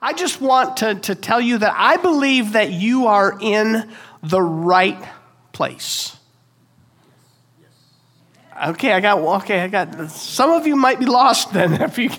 I just want to, to tell you that I believe that you are in the right place. Okay, I got okay, I got some of you might be lost then. If you,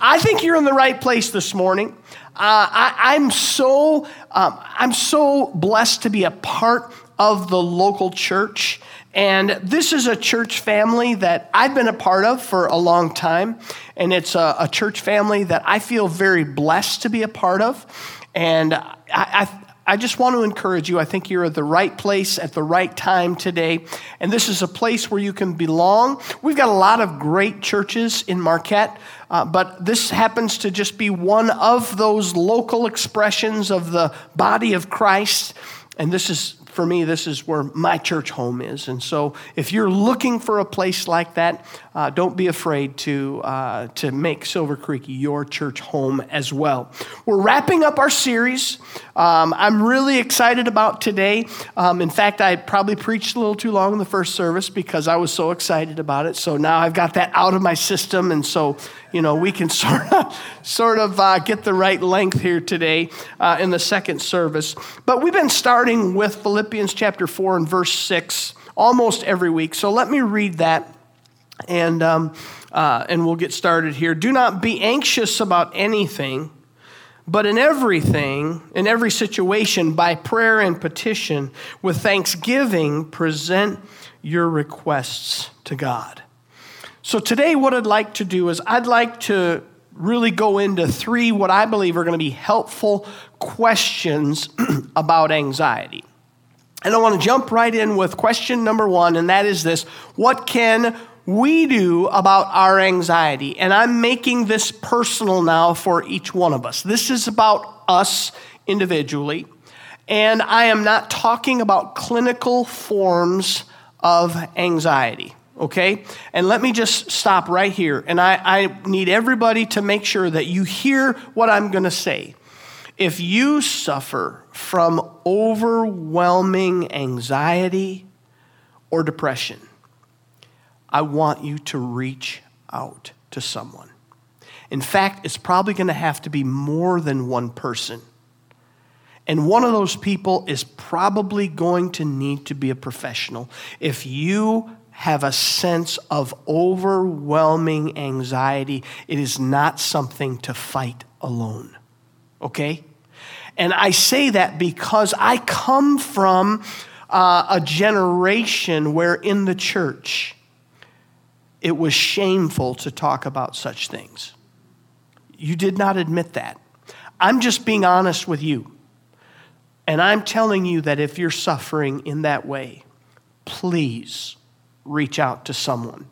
I think you're in the right place this morning. Uh, I, am so um, I'm so blessed to be a part of the local church. And this is a church family that I've been a part of for a long time. And it's a, a church family that I feel very blessed to be a part of. And I, I, I just want to encourage you. I think you're at the right place at the right time today. And this is a place where you can belong. We've got a lot of great churches in Marquette, uh, but this happens to just be one of those local expressions of the body of Christ. And this is for me, this is where my church home is. And so, if you're looking for a place like that, uh, don't be afraid to, uh, to make Silver Creek your church home as well. We're wrapping up our series. Um, I'm really excited about today. Um, in fact, I probably preached a little too long in the first service because I was so excited about it. So now I've got that out of my system. And so, you know, we can sort of, sort of uh, get the right length here today uh, in the second service. But we've been starting with Philippians chapter 4 and verse 6 almost every week. So let me read that and, um, uh, and we'll get started here. Do not be anxious about anything, but in everything, in every situation, by prayer and petition, with thanksgiving, present your requests to God. So, today, what I'd like to do is I'd like to really go into three what I believe are going to be helpful questions about anxiety. And I want to jump right in with question number one, and that is this What can we do about our anxiety? And I'm making this personal now for each one of us. This is about us individually. And I am not talking about clinical forms of anxiety okay? And let me just stop right here. And I, I need everybody to make sure that you hear what I'm going to say. If you suffer from overwhelming anxiety or depression, I want you to reach out to someone. In fact, it's probably going to have to be more than one person. And one of those people is probably going to need to be a professional. If you have a sense of overwhelming anxiety. It is not something to fight alone. Okay? And I say that because I come from uh, a generation where in the church it was shameful to talk about such things. You did not admit that. I'm just being honest with you. And I'm telling you that if you're suffering in that way, please reach out to someone.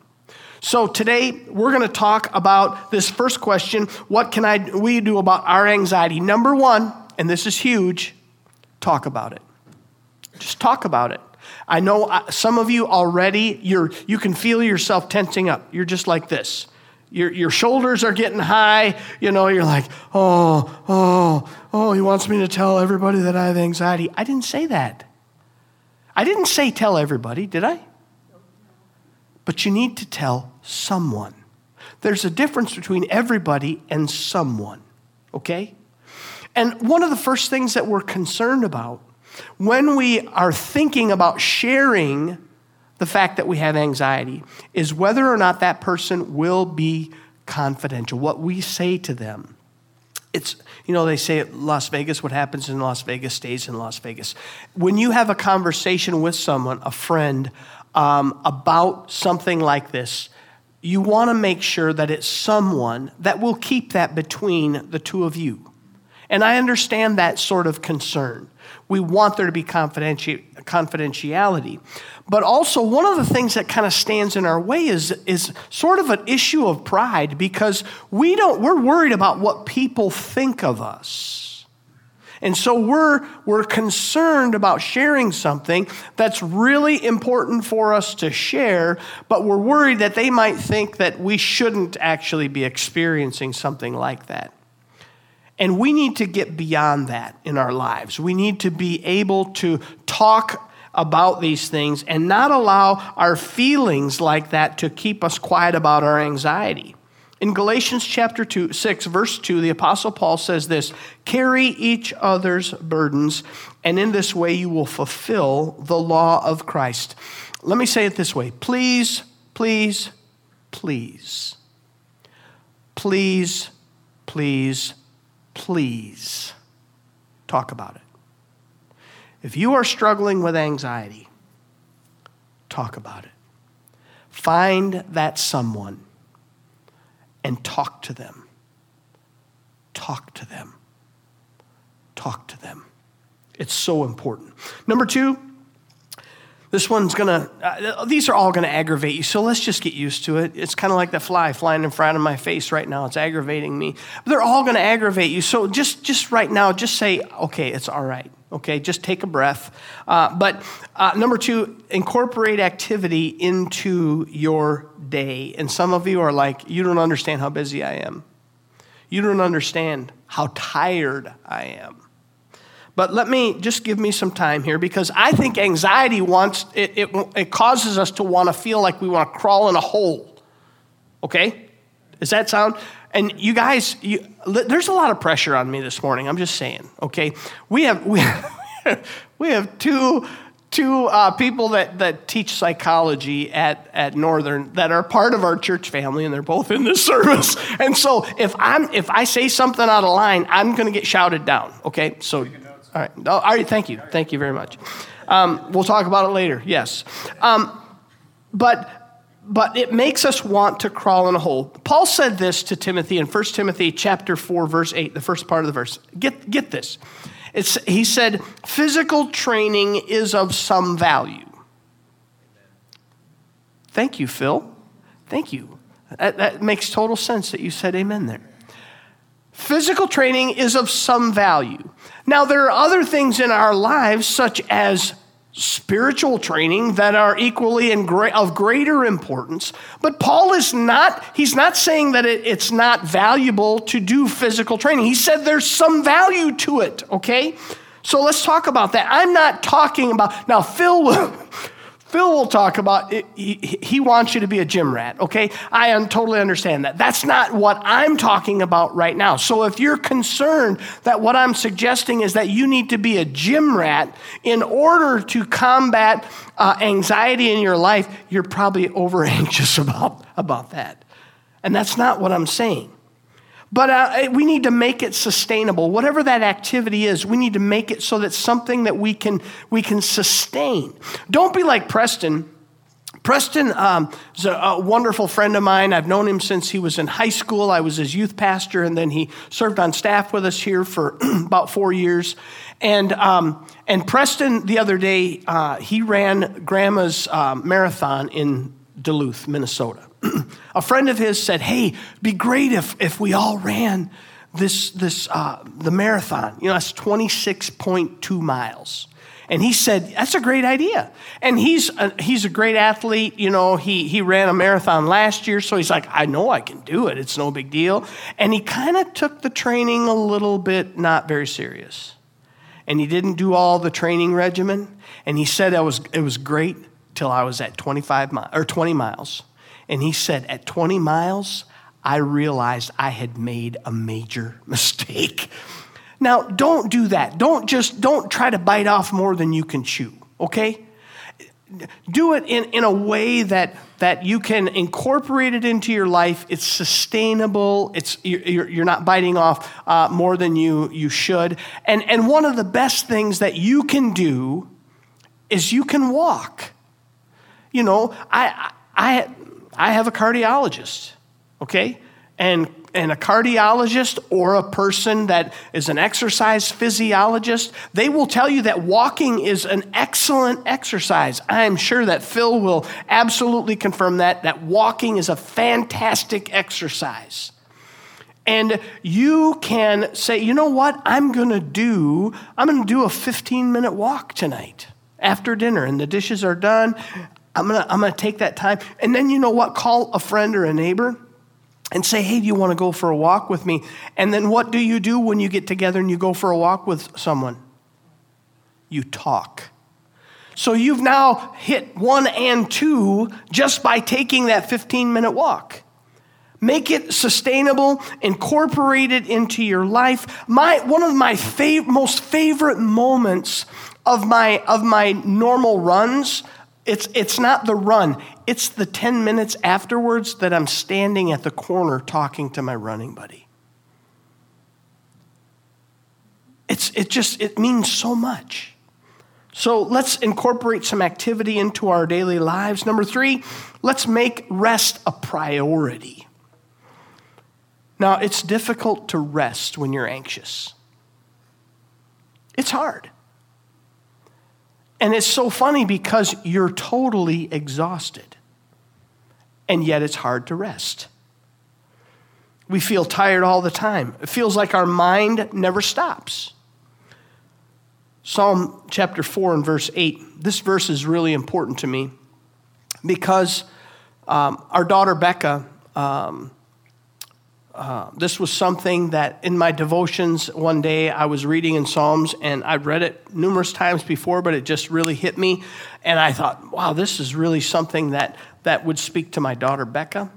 So today we're going to talk about this first question, what can I we do about our anxiety? Number 1, and this is huge, talk about it. Just talk about it. I know uh, some of you already you're you can feel yourself tensing up. You're just like this. Your, your shoulders are getting high. You know, you're like, oh, oh, oh, he wants me to tell everybody that I have anxiety. I didn't say that. I didn't say tell everybody, did I? but you need to tell someone. There's a difference between everybody and someone, okay? And one of the first things that we're concerned about when we are thinking about sharing the fact that we have anxiety is whether or not that person will be confidential, what we say to them. It's, you know, they say Las Vegas, what happens in Las Vegas stays in Las Vegas. When you have a conversation with someone, a friend, um, about something like this, you want to make sure that it's someone that will keep that between the two of you. And I understand that sort of concern. We want there to be confidenti- confidentiality. But also, one of the things that kind of stands in our way is, is sort of an issue of pride because we don't, we're worried about what people think of us. And so we're, we're concerned about sharing something that's really important for us to share, but we're worried that they might think that we shouldn't actually be experiencing something like that. And we need to get beyond that in our lives. We need to be able to talk about these things and not allow our feelings like that to keep us quiet about our anxiety. In Galatians chapter 2, 6, verse 2, the Apostle Paul says this Carry each other's burdens, and in this way you will fulfill the law of Christ. Let me say it this way please, please, please, please, please, please talk about it. If you are struggling with anxiety, talk about it. Find that someone and talk to them. Talk to them. Talk to them. It's so important. Number two, this one's gonna, uh, these are all gonna aggravate you, so let's just get used to it. It's kind of like the fly flying in front of my face right now. It's aggravating me. But they're all gonna aggravate you, so just, just right now, just say, okay, it's all right. Okay, just take a breath. Uh, but uh, number two, incorporate activity into your day. And some of you are like, you don't understand how busy I am. You don't understand how tired I am. But let me just give me some time here because I think anxiety wants, it, it, it causes us to want to feel like we want to crawl in a hole. Okay? Does that sound? And you guys, you, there's a lot of pressure on me this morning. I'm just saying, okay? We have, we have, we have two, two uh, people that, that teach psychology at, at Northern that are part of our church family, and they're both in this service. And so if, I'm, if I say something out of line, I'm going to get shouted down, okay? So, all right. Oh, all right, thank you. Thank you very much. Um, we'll talk about it later, yes. Um, but but it makes us want to crawl in a hole. Paul said this to Timothy in 1 Timothy chapter 4 verse 8, the first part of the verse. Get get this. It's, he said physical training is of some value. Thank you, Phil. Thank you. That, that makes total sense that you said amen there. Physical training is of some value. Now, there are other things in our lives, such as spiritual training that are equally and of greater importance. But Paul is not, he's not saying that it, it's not valuable to do physical training. He said there's some value to it, okay? So let's talk about that. I'm not talking about, now, Phil will. Phil will talk about it, he, he, wants you to be a gym rat, okay? I totally understand that. That's not what I'm talking about right now. So if you're concerned that what I'm suggesting is that you need to be a gym rat in order to combat uh, anxiety in your life, you're probably over anxious about, about that. And that's not what I'm saying. But uh, we need to make it sustainable. Whatever that activity is, we need to make it so that something that we can, we can sustain. Don't be like Preston. Preston um, is a, a, wonderful friend of mine. I've known him since he was in high school. I was his youth pastor, and then he served on staff with us here for about four years. And, um, and Preston, the other day, uh, he ran Grandma's um, marathon in Duluth, Minnesota. a friend of his said, Hey, be great if, if we all ran this, this uh, the marathon. You know, that's 26.2 miles. And he said, That's a great idea. And he's a, he's a great athlete. You know, he, he ran a marathon last year, so he's like, I know I can do it. It's no big deal. And he kind of took the training a little bit not very serious. And he didn't do all the training regimen. And he said it was, it was great till I was at 25 mi- or 20 miles. And he said, At 20 miles, I realized I had made a major mistake. Now, don't do that. Don't just, don't try to bite off more than you can chew, okay? Do it in, in a way that, that you can incorporate it into your life. It's sustainable. It's, you're, you're not biting off uh, more than you, you should. And, and one of the best things that you can do is you can walk. You know, I, I, I have a cardiologist, okay? And, and a cardiologist or a person that is an exercise physiologist, they will tell you that walking is an excellent exercise. I'm sure that Phil will absolutely confirm that, that walking is a fantastic exercise. And you can say, you know what? I'm going to do, I'm going to do a 15 minute walk tonight after dinner and the dishes are done. I'm gonna, I'm gonna take that time. And then you know what? Call a friend or a neighbor and say, hey, do you wanna go for a walk with me? And then what do you do when you get together and you go for a walk with someone? You talk. So you've now hit one and two just by taking that 15 minute walk. Make it sustainable, incorporate it into your life. My, one of my fav- most favorite moments of my, of my normal runs, it's, it's not the run, it's the 10 minutes afterwards that I'm standing at the corner talking to my running buddy. It's, it just, it means so much. So let's incorporate some activity into our daily lives. Number three, let's make rest a priority. Now, it's difficult to rest when you're anxious. It's hard. And it's so funny because you're totally exhausted. And yet it's hard to rest. We feel tired all the time. It feels like our mind never stops. Psalm chapter 4 and verse 8. This verse is really important to me because um, our daughter Becca um, uh, this was something that in my devotions one day I was reading in Psalms and I'd read it numerous times before, but it just really hit me. And I thought, wow, this is really something that, that would speak to my daughter Becca.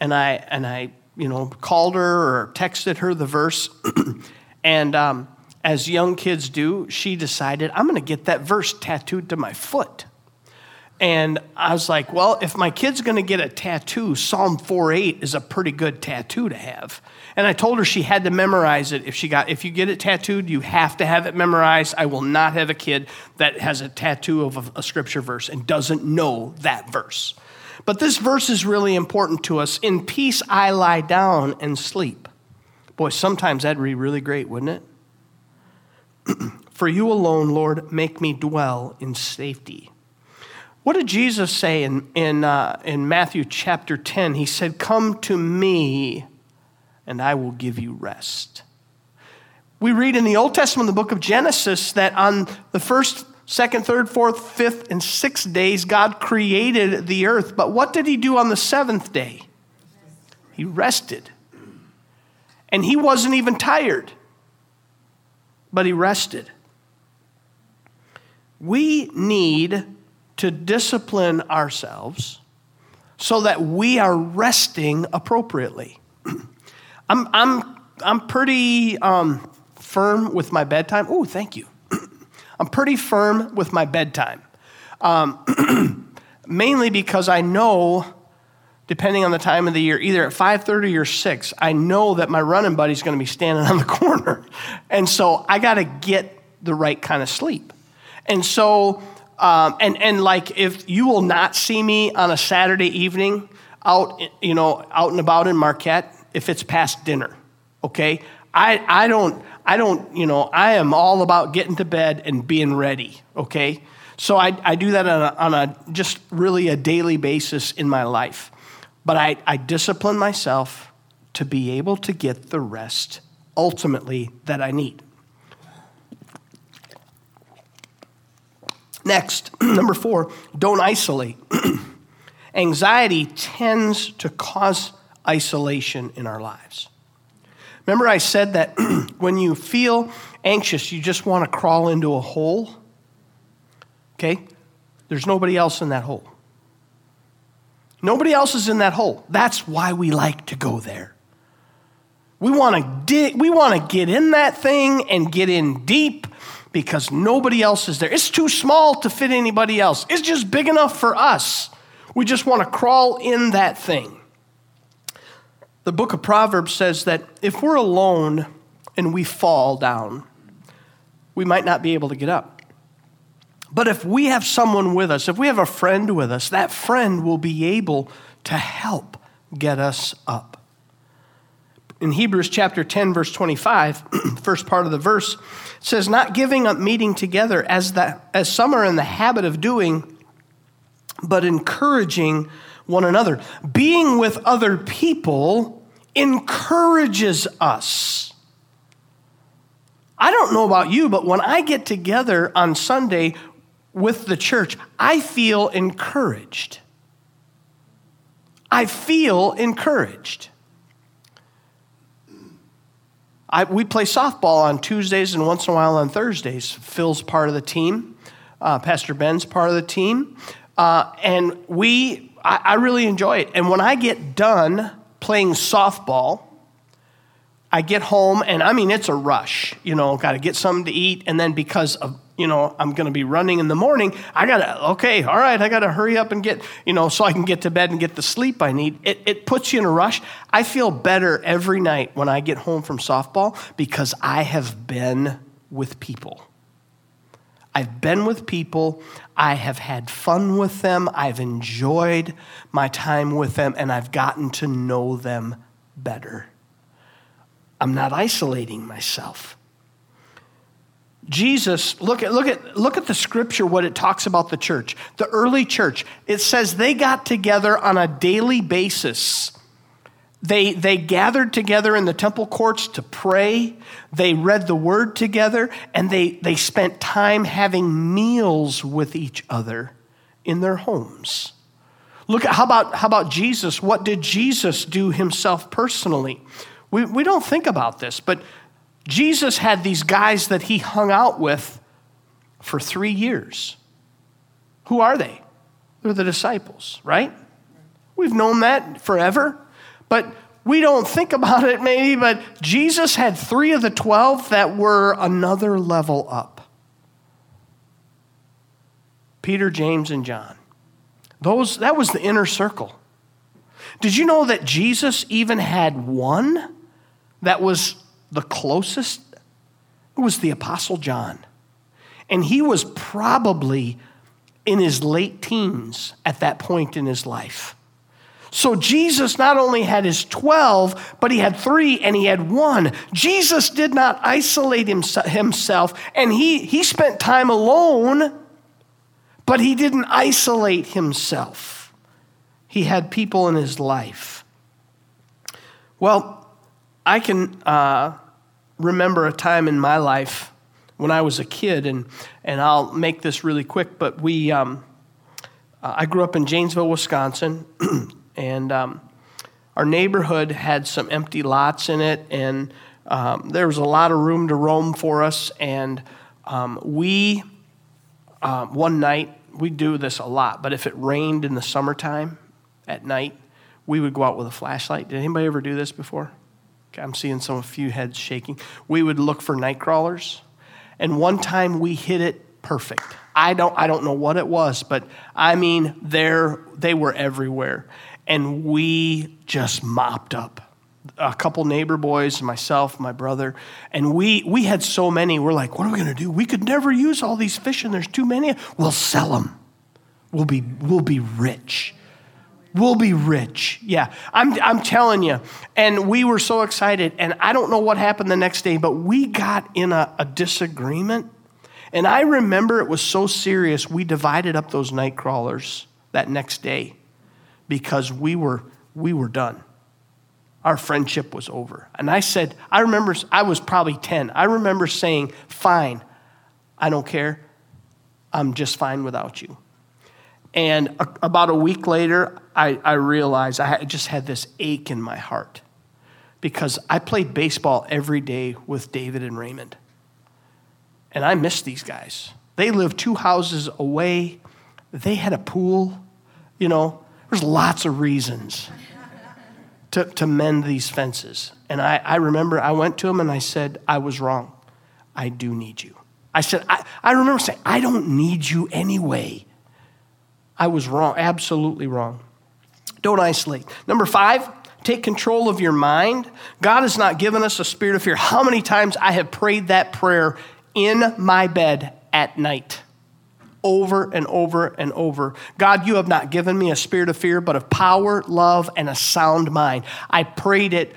And I, and I you know, called her or texted her the verse. and um, as young kids do, she decided, I'm going to get that verse tattooed to my foot. And I was like, well, if my kid's going to get a tattoo, Psalm 4:8 is a pretty good tattoo to have. And I told her she had to memorize it. If she got if you get it tattooed, you have to have it memorized. I will not have a kid that has a tattoo of a, a scripture verse and doesn't know that verse. But this verse is really important to us. In peace I lie down and sleep. Boy, sometimes that'd be really great, wouldn't it? For you alone, Lord, make me dwell in safety. What did Jesus say in, in, uh, in Matthew chapter 10? He said, Come to me, and I will give you rest. We read in the Old Testament, the book of Genesis, that on the first, second, third, fourth, fifth, and sixth days, God created the earth. But what did he do on the seventh day? He rested. And he wasn't even tired, but he rested. We need to discipline ourselves so that we are resting appropriately. I'm, I'm, I'm pretty um, firm with my bedtime. Oh, thank you. I'm pretty firm with my bedtime. Um, mainly because I know, depending on the time of the year, either at 5.30 or 6, I know that my running buddy's going to be standing on the corner. And so I got to get the right kind of sleep. And so um, and, and like if you will not see me on a Saturday evening out, you know, out and about in Marquette if it's past dinner, okay? I, I don't, I don't, you know, I am all about getting to bed and being ready, okay? So I, I do that on a, on a just really a daily basis in my life. But I, I discipline myself to be able to get the rest ultimately that I need. Next, number four, don't isolate. Anxiety tends to cause isolation in our lives. Remember, I said that when you feel anxious, you just want to crawl into a hole? Okay? There's nobody else in that hole. Nobody else is in that hole. That's why we like to go there. We want to dig, we want to get in that thing and get in deep because nobody else is there. It's too small to fit anybody else. It's just big enough for us. We just want to crawl in that thing. The book of Proverbs says that if we're alone and we fall down, we might not be able to get up. But if we have someone with us, if we have a friend with us, that friend will be able to help get us up in Hebrews chapter 10, verse 25, first part of the verse, says, Not giving up meeting together as, the, as some are in the habit of doing, but encouraging one another. Being with other people encourages us. I don't know about you, but when I get together on Sunday with the church, I feel encouraged. I feel encouraged. I, we play softball on Tuesdays and once in a while on Thursdays. Phil's part of the team. Uh, Pastor Ben's part of the team. Uh, and we, I, I really enjoy it. And when I get done playing softball. I get home, and I mean, it's a rush. You know, got to get something to eat. And then because of, you know, I'm going to be running in the morning, I got to, okay, all right, I got to hurry up and get, you know, so I can get to bed and get the sleep I need. It, it puts you in a rush. I feel better every night when I get home from softball because I have been with people. I've been with people. I have had fun with them. I've enjoyed my time with them, and I've gotten to know them better. I'm not isolating myself. Jesus, look at, look, at, look at the scripture, what it talks about the church. The early church, it says they got together on a daily basis. They, they gathered together in the temple courts to pray. They read the word together, and they, they spent time having meals with each other in their homes. Look at how about, how about Jesus? What did Jesus do himself personally? We, we don't think about this, but Jesus had these guys that he hung out with for three years. Who are they? They're the disciples, right? We've known that forever, but we don't think about it maybe, but Jesus had three of the 12 that were another level up Peter, James, and John. Those, that was the inner circle. Did you know that Jesus even had one that was the closest was the Apostle John. And he was probably in his late teens at that point in his life. So Jesus not only had his 12, but he had three and he had one. Jesus did not isolate himself, and he, he spent time alone, but he didn't isolate himself. He had people in his life. Well, I can uh, remember a time in my life when I was a kid, and, and I'll make this really quick, but we, um, uh, I grew up in Janesville, Wisconsin, and um, our neighborhood had some empty lots in it, and um, there was a lot of room to roam for us. And um, we, uh, one night, we do this a lot, but if it rained in the summertime at night, we would go out with a flashlight. Did anybody ever do this before? I'm seeing some a few heads shaking. We would look for night crawlers, and one time we hit it perfect. I don't I don't know what it was, but I mean there they were everywhere, and we just mopped up a couple neighbor boys, myself, my brother, and we we had so many. We're like, what are we going to do? We could never use all these fish, and there's too many. We'll sell them. We'll be we'll be rich. We'll be rich. Yeah, I'm, I'm telling you. And we were so excited. And I don't know what happened the next day, but we got in a, a disagreement. And I remember it was so serious, we divided up those night crawlers that next day because we were, we were done. Our friendship was over. And I said, I remember, I was probably 10. I remember saying, Fine, I don't care. I'm just fine without you. And a, about a week later, I, I realized I just had this ache in my heart because I played baseball every day with David and Raymond. And I miss these guys. They lived two houses away, they had a pool. You know, there's lots of reasons to, to mend these fences. And I, I remember I went to them and I said, I was wrong. I do need you. I said, I, I remember saying, I don't need you anyway. I was wrong, absolutely wrong. Don't isolate. Number five, take control of your mind. God has not given us a spirit of fear. How many times I have prayed that prayer in my bed at night? Over and over and over. God, you have not given me a spirit of fear, but of power, love, and a sound mind. I prayed it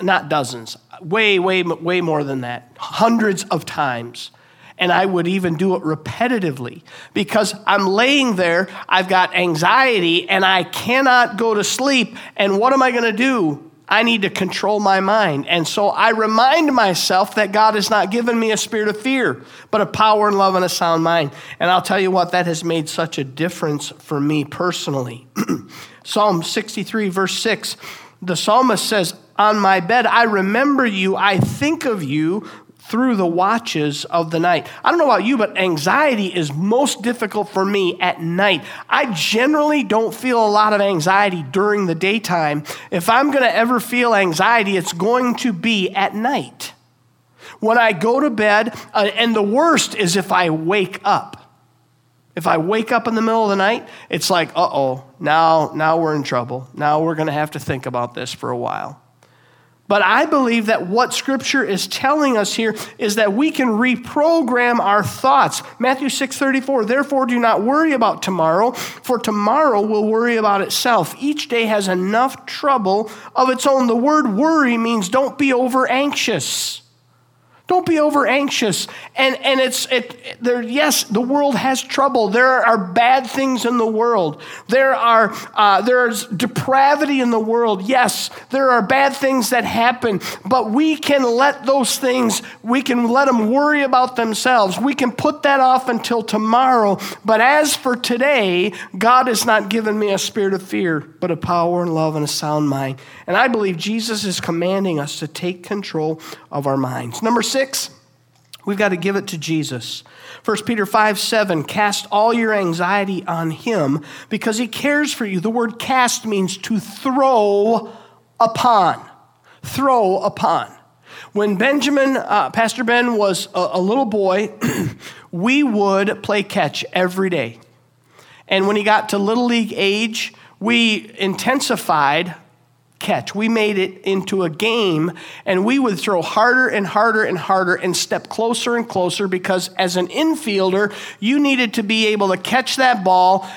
not dozens, way, way, way more than that, hundreds of times and I would even do it repetitively because I'm laying there, I've got anxiety, and I cannot go to sleep. And what am I going to do? I need to control my mind. And so I remind myself that God has not given me a spirit of fear, but a power and love and a sound mind. And I'll tell you what, that has made such a difference for me personally. Psalm 63, verse 6, the psalmist says, On my bed, I remember you, I think of you through the watches of the night. I don't know about you, but anxiety is most difficult for me at night. I generally don't feel a lot of anxiety during the daytime. If I'm going to ever feel anxiety, it's going to be at night. When I go to bed, uh, and the worst is if I wake up. If I wake up in the middle of the night, it's like, uh oh, now, now we're in trouble. Now we're going to have to think about this for a while. But I believe that what Scripture is telling us here is that we can reprogram our thoughts. Matthew 6 34, therefore do not worry about tomorrow, for tomorrow will worry about itself. Each day has enough trouble of its own. The word worry means don't be over anxious. Don't be over anxious. And, and it's, it, there, yes, the world has trouble. There are bad things in the world. There are, uh, there's depravity in the world. Yes, there are bad things that happen, but we can let those things, we can let them worry about themselves. We can put that off until tomorrow. But as for today, God has not given me a spirit of fear, but a power and love and a sound mind. And I believe Jesus is commanding us to take control of our minds. Number six, we've got to give it to Jesus. 1 Peter 5 7, cast all your anxiety on him because he cares for you. The word cast means to throw upon. Throw upon. When Benjamin, uh, Pastor Ben, was a, a little boy, we would play catch every day. And when he got to little league age, we intensified catch. We made it into a game, and we would throw harder and harder and harder and step closer and closer because, as an infielder, you needed to be able to catch that ball.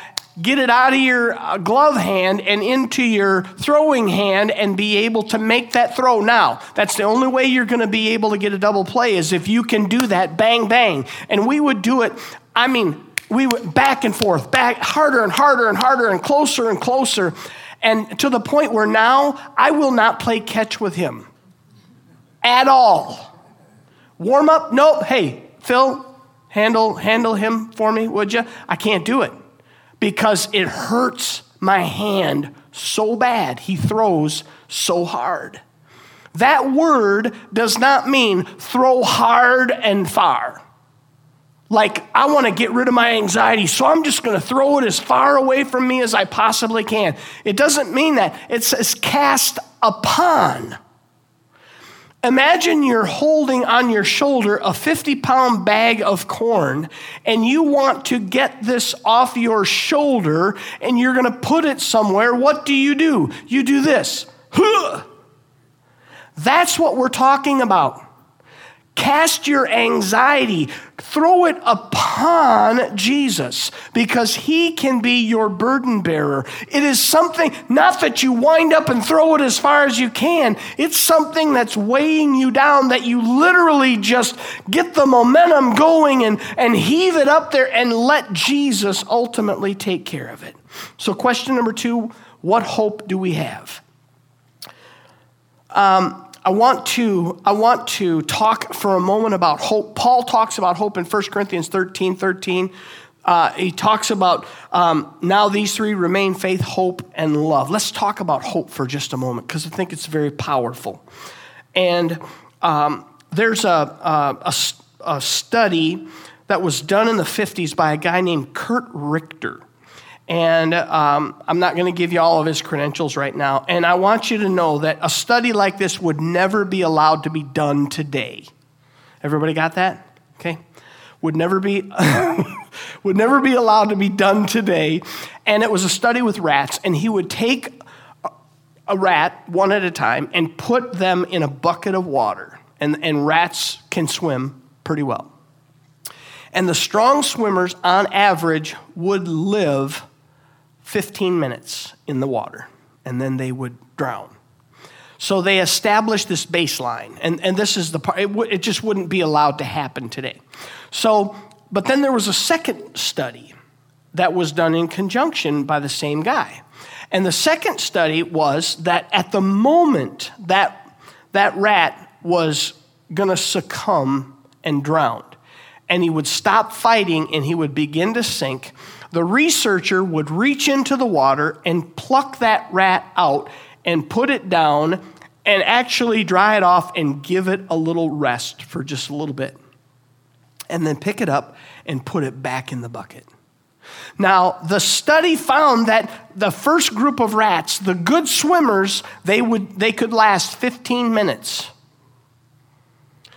Get it out of your uh, glove hand and into your throwing hand and be able to make that throw. Now, that's the only way you're going to be able to get a double play is if you can do that bang, bang. And we would do it, I mean, we went back and forth, back harder and harder and harder and closer and closer. And to the point where now I will not play catch with him at all. Warm up? Nope. Hey, Phil, handle handle him for me, would you? I can't do it because it hurts my hand so bad. He throws so hard. That word does not mean throw hard and far like I want to get rid of my anxiety, so I'm just going to throw it as far away from me as I possibly can. It doesn't mean that. It says cast upon. Imagine you're holding on your shoulder a 50 pound bag of corn and you want to get this off your shoulder and you're going to put it somewhere. What do you do? You do this. That's what we're talking about. Cast your anxiety, throw it upon Jesus because he can be your burden bearer. It is something, not that you wind up and throw it as far as you can, it's something that's weighing you down that you literally just get the momentum going and, and heave it up there and let Jesus ultimately take care of it. So, question number two what hope do we have? Um, I want to I want to talk for a moment about hope. Paul talks about hope in 1 Corinthians 13, 13. Uh, he talks about um, now these three remain faith, hope, and love. Let's talk about hope for just a moment because I think it's very powerful. And um, there's a, a, a study that was done in the 50s by a guy named Curt Richter. And um, I'm not going to give you all of his credentials right now. And I want you to know that a study like this would never be allowed to be done today. Everybody got that? Okay. Would never be would never be allowed to be done today. And it was a study with rats, and he would take a rat one at a time and put them in a bucket of water. And, and rats can swim pretty well. And the strong swimmers, on average, would live 15 minutes in the water, and then they would drown. So they established this baseline, and, and this is the part, it, w- it just wouldn't be allowed to happen today. So, but then there was a second study that was done in conjunction by the same guy. And the second study was that at the moment that that rat was going to succumb and drowned, and he would stop fighting and he would begin to sink, the researcher would reach into the water and pluck that rat out and put it down and actually dry it off and give it a little rest for just a little bit. And then pick it up and put it back in the bucket. Now, the study found that the first group of rats, the good swimmers, they, would, they could last 15 minutes.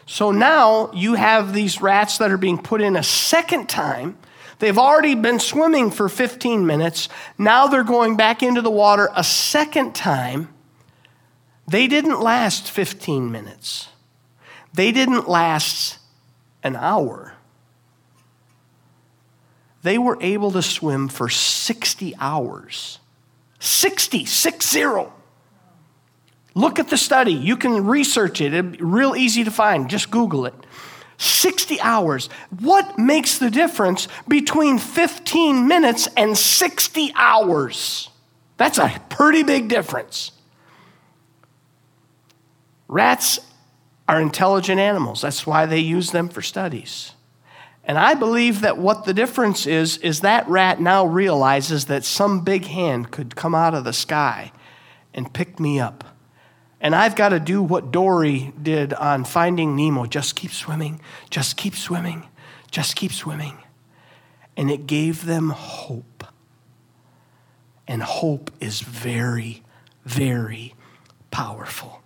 So now you have these rats that are being put in a second time. They've already been swimming for 15 minutes. Now they're going back into the water a second time. They didn't last 15 minutes, they didn't last an hour. They were able to swim for 60 hours. 60, six zero. Look at the study. You can research it. It's real easy to find. Just Google it. 60 hours. What makes the difference between 15 minutes and 60 hours? That's a pretty big difference. Rats are intelligent animals. That's why they use them for studies. And I believe that what the difference is, is that rat now realizes that some big hand could come out of the sky and pick me up. And I've got to do what Dory did on Finding Nemo just keep swimming, just keep swimming, just keep swimming. And it gave them hope. And hope is very, very powerful.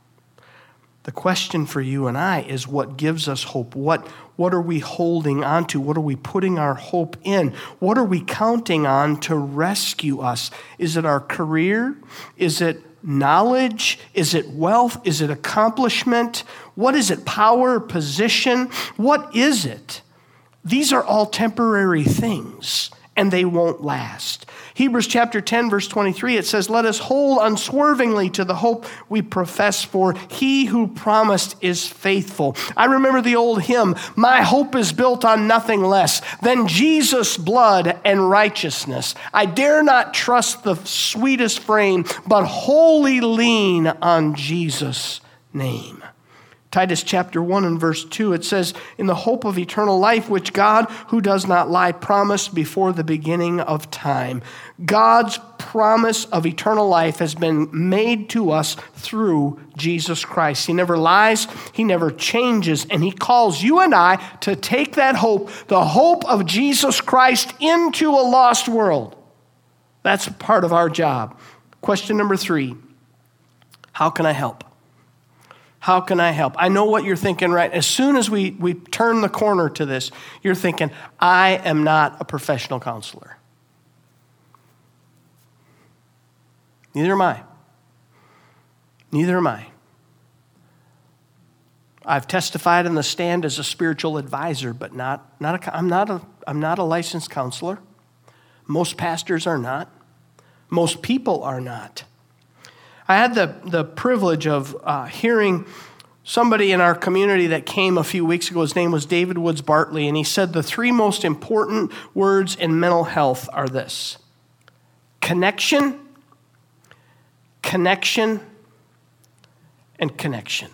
The question for you and I is what gives us hope? What, what are we holding on to? What are we putting our hope in? What are we counting on to rescue us? Is it our career? Is it knowledge? Is it wealth? Is it accomplishment? What is it? Power, position? What is it? These are all temporary things and they won't last. Hebrews chapter 10, verse 23, it says, Let us hold unswervingly to the hope we profess, for he who promised is faithful. I remember the old hymn, My hope is built on nothing less than Jesus' blood and righteousness. I dare not trust the sweetest frame, but wholly lean on Jesus' name. Titus chapter 1 and verse 2, it says, In the hope of eternal life, which God, who does not lie, promised before the beginning of time. God's promise of eternal life has been made to us through Jesus Christ. He never lies, He never changes, and He calls you and I to take that hope, the hope of Jesus Christ, into a lost world. That's part of our job. Question number three How can I help? How can I help? I know what you're thinking, right? As soon as we, we turn the corner to this, you're thinking, I am not a professional counselor. Neither am I. Neither am I. I've testified in the stand as a spiritual advisor, but not, not a, I'm, not a, I'm not a licensed counselor. Most pastors are not. Most people are not. I had the, the privilege of uh, hearing somebody in our community that came a few weeks ago. His name was David Woods Bartley, and he said the three most important words in mental health are this connection, connection, and connection.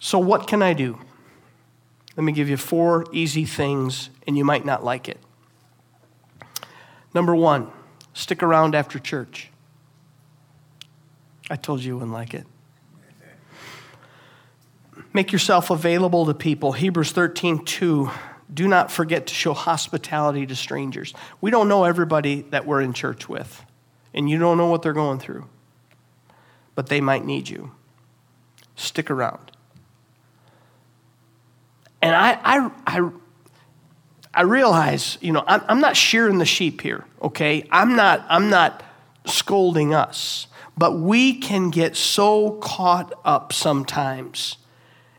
So, what can I do? Let me give you four easy things, and you might not like it. Number one, Stick around after church. I told you you wouldn't like it. Make yourself available to people. Hebrews 13, 2. Do not forget to show hospitality to strangers. We don't know everybody that we're in church with, and you don't know what they're going through, but they might need you. Stick around. And I, I, I I realize, you know, I'm, I'm not shearing the sheep here, okay? I'm not, I'm not scolding us. But we can get so caught up sometimes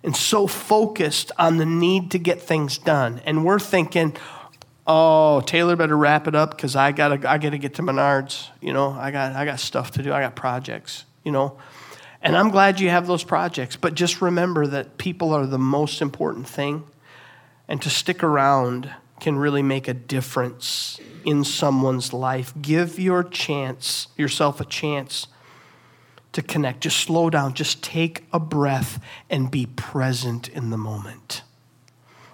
and so focused on the need to get things done. And we're thinking, oh, Taylor better wrap it up because I gotta I gotta get to Menards. You know, I got I got stuff to do, I got projects, you know. And I'm glad you have those projects, but just remember that people are the most important thing. And to stick around can really make a difference in someone's life. Give your chance, yourself a chance to connect. Just slow down, just take a breath and be present in the moment.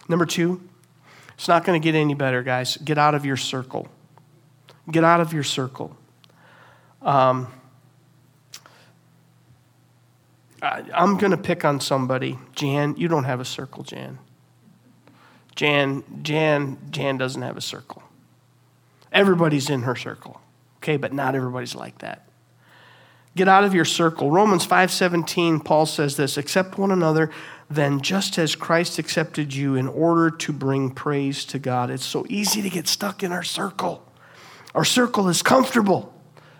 Number two, it's not going to get any better, guys. Get out of your circle. Get out of your circle. Um, I, I'm going to pick on somebody. Jan, you don't have a circle, Jan. Jan, Jan, Jan doesn't have a circle. Everybody's in her circle, okay, but not everybody's like that. Get out of your circle. Romans 5:17, Paul says this, accept one another, then just as Christ accepted you in order to bring praise to God. It's so easy to get stuck in our circle. Our circle is comfortable.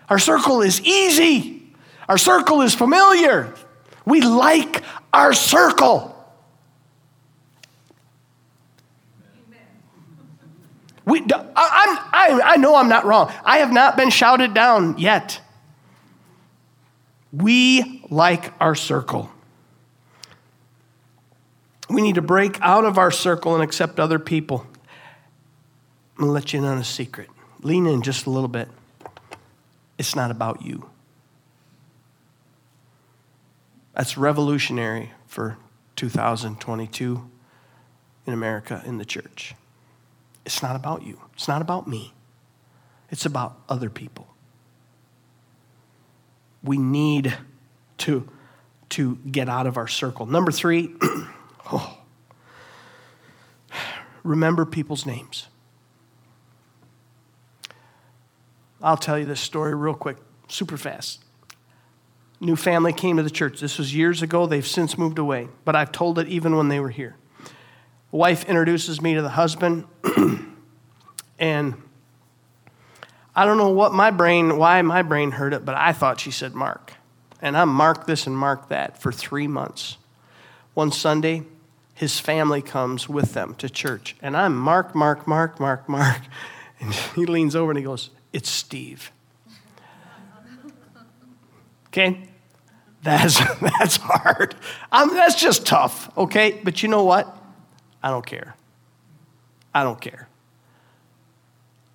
Our circle is easy. Our circle is familiar. We like our circle. We, I, I, I know I'm not wrong. I have not been shouted down yet. We like our circle. We need to break out of our circle and accept other people. I'm going to let you in on a secret. Lean in just a little bit. It's not about you. That's revolutionary for 2022 in America in the church. It's not about you, it's not about me, it's about other people. We need to, to get out of our circle. Number three, oh, remember people's names. I'll tell you this story real quick, super fast new family came to the church. This was years ago. They've since moved away, but I've told it even when they were here. Wife introduces me to the husband, and I don't know what my brain, why my brain heard it, but I thought she said Mark. And I marked this and marked that for three months. One Sunday, his family comes with them to church, and I'm Mark, Mark, Mark, Mark, Mark. And he leans over and he goes, It's Steve. Okay? That's, that's hard. Um, that's just tough, okay? But you know what? I don't care. I don't care.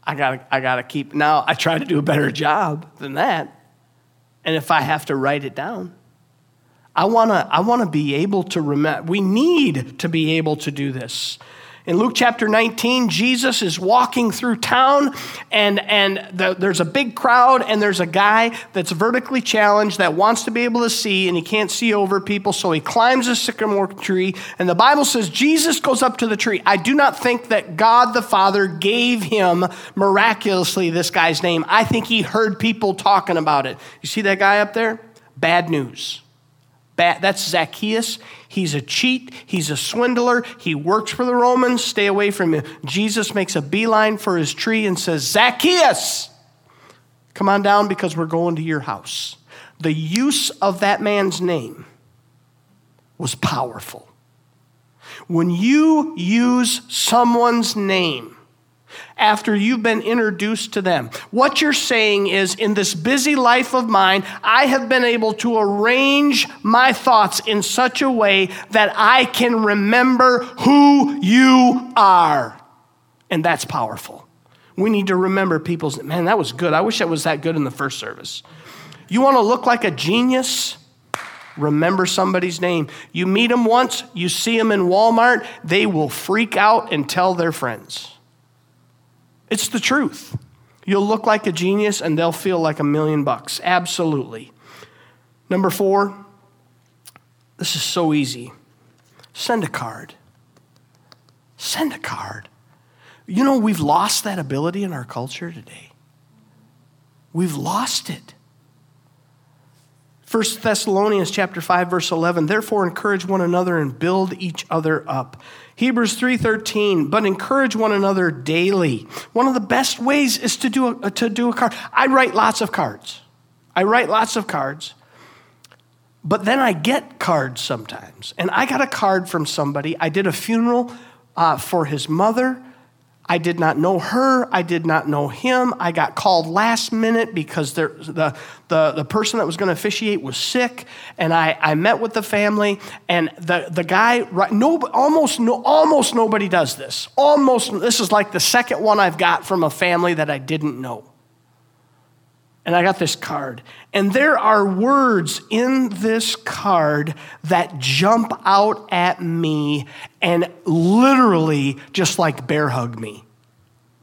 I gotta, I gotta keep. Now, I try to do a better job than that. And if I have to write it down, I wanna, I wanna be able to remember. We need to be able to do this. In Luke chapter 19, Jesus is walking through town, and, and the, there's a big crowd, and there's a guy that's vertically challenged that wants to be able to see, and he can't see over people, so he climbs a sycamore tree. And the Bible says Jesus goes up to the tree. I do not think that God the Father gave him miraculously this guy's name. I think he heard people talking about it. You see that guy up there? Bad news. Bad, that's Zacchaeus. He's a cheat. He's a swindler. He works for the Romans. Stay away from him. Jesus makes a beeline for his tree and says, Zacchaeus, come on down because we're going to your house. The use of that man's name was powerful. When you use someone's name, after you've been introduced to them. What you're saying is, in this busy life of mine, I have been able to arrange my thoughts in such a way that I can remember who you are. And that's powerful. We need to remember people's, man, that was good. I wish I was that good in the first service. You want to look like a genius? Remember somebody's name. You meet them once, you see them in Walmart, they will freak out and tell their friends. It's the truth. You'll look like a genius and they'll feel like a million bucks. Absolutely. Number four, this is so easy. Send a card. Send a card. You know, we've lost that ability in our culture today. We've lost it. 1 Thessalonians chapter 5 verse 11 therefore encourage one another and build each other up Hebrews 3:13, but encourage one another daily. One of the best ways is to do a, to do a card. I write lots of cards. I write lots of cards. But then I get cards sometimes. And I got a card from somebody. I did a funeral uh, for his mother I did not know her. I did not know him. I got called last minute because there, the, the, the person that was going to officiate was sick. And I, I met with the family. And the, the guy, no, almost, no, almost nobody does this. Almost, this is like the second one I've got from a family that I didn't know and I got this card. And there are words in this card that jump out at me and literally just like bear hug me.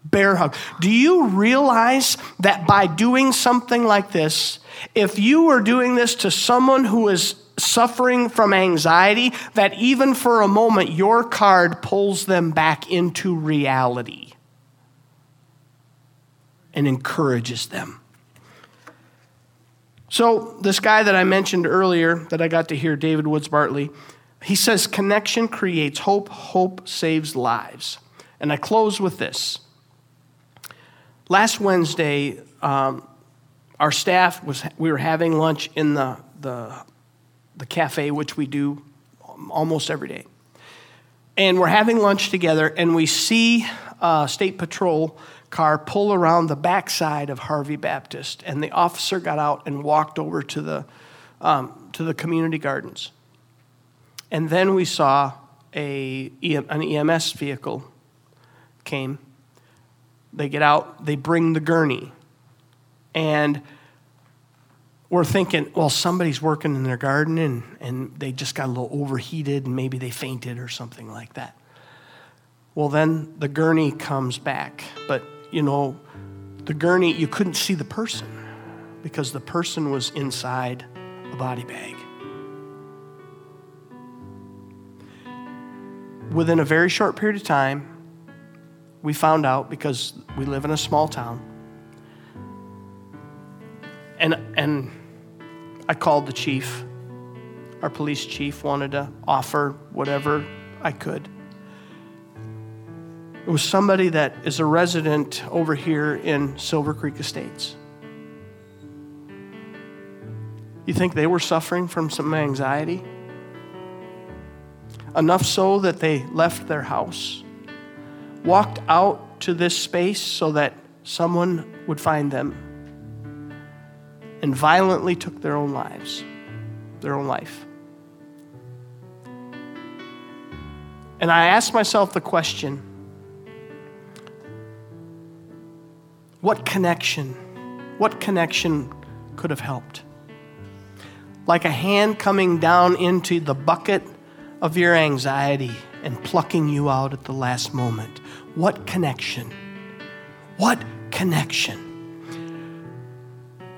Bear hug. Do you realize that by doing something like this, if you were doing this to someone who is suffering from anxiety that even for a moment your card pulls them back into reality and encourages them. So, this guy that I mentioned earlier that I got to hear, David Woods Bartley, he says connection creates hope, hope saves lives. And I close with this. Last Wednesday, um, our staff was, we were having lunch in the, the, the cafe, which we do almost every day. And we're having lunch together, and we see a state patrol car pull around the backside of Harvey Baptist, and the officer got out and walked over to the, um, to the community gardens. And then we saw a, an EMS vehicle came. They get out, they bring the gurney. And we're thinking, well, somebody's working in their garden and, and they just got a little overheated and maybe they fainted or something like that. Well, then the gurney comes back. But, you know, the gurney, you couldn't see the person because the person was inside a body bag. within a very short period of time, we found out because we live in a small town. And, and I called the chief. Our police chief wanted to offer whatever I could. It was somebody that is a resident over here in Silver Creek Estates. You think they were suffering from some anxiety? enough so that they left their house, walked out to this space so that someone would find them, and violently took their own lives, their own life. And I asked myself the question what connection, what connection could have helped? Like a hand coming down into the bucket of your anxiety and plucking you out at the last moment. What connection? What connection?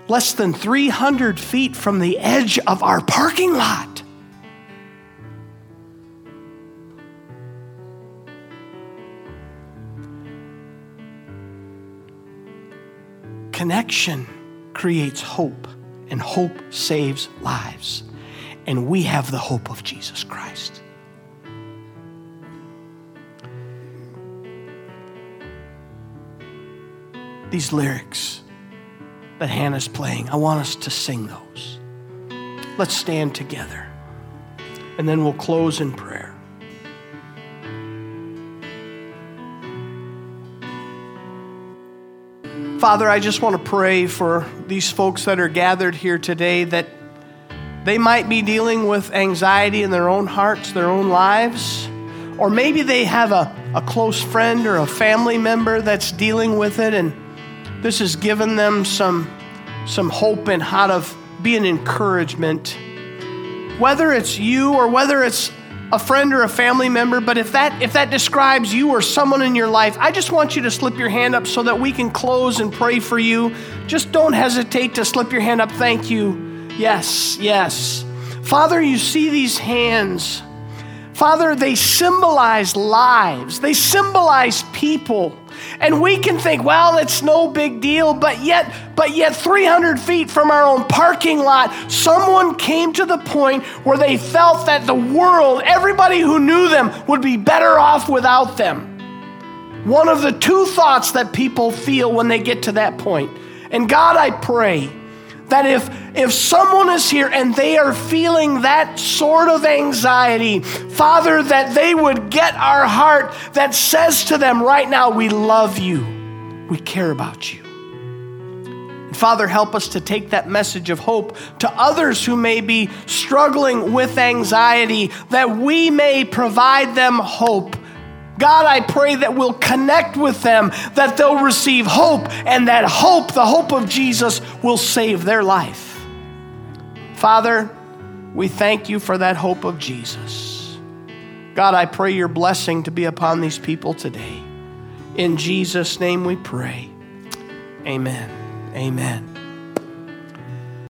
Less than 300 feet from the edge of our parking lot. Connection creates hope, and hope saves lives and we have the hope of Jesus Christ. These lyrics that Hannah's playing, I want us to sing those. Let's stand together, and then we'll close in prayer. Father, I just want to pray for these folks that are gathered here today that they might be dealing with anxiety in their own hearts, their own lives. Or maybe they have a, a close friend or a family member that's dealing with it, and this has given them some, some hope and how to be an encouragement. Whether it's you or whether it's a friend or a family member, but if that if that describes you or someone in your life, I just want you to slip your hand up so that we can close and pray for you. Just don't hesitate to slip your hand up. Thank you. Yes, yes. Father, you see these hands. Father, they symbolize lives, they symbolize people. And we can think, well, it's no big deal, but yet, but yet 300 feet from our own parking lot, someone came to the point where they felt that the world, everybody who knew them, would be better off without them. One of the two thoughts that people feel when they get to that point. And God, I pray that if if someone is here and they are feeling that sort of anxiety, Father, that they would get our heart that says to them right now, we love you. We care about you. And Father, help us to take that message of hope to others who may be struggling with anxiety, that we may provide them hope God, I pray that we'll connect with them, that they'll receive hope, and that hope, the hope of Jesus, will save their life. Father, we thank you for that hope of Jesus. God, I pray your blessing to be upon these people today. In Jesus' name we pray. Amen. Amen.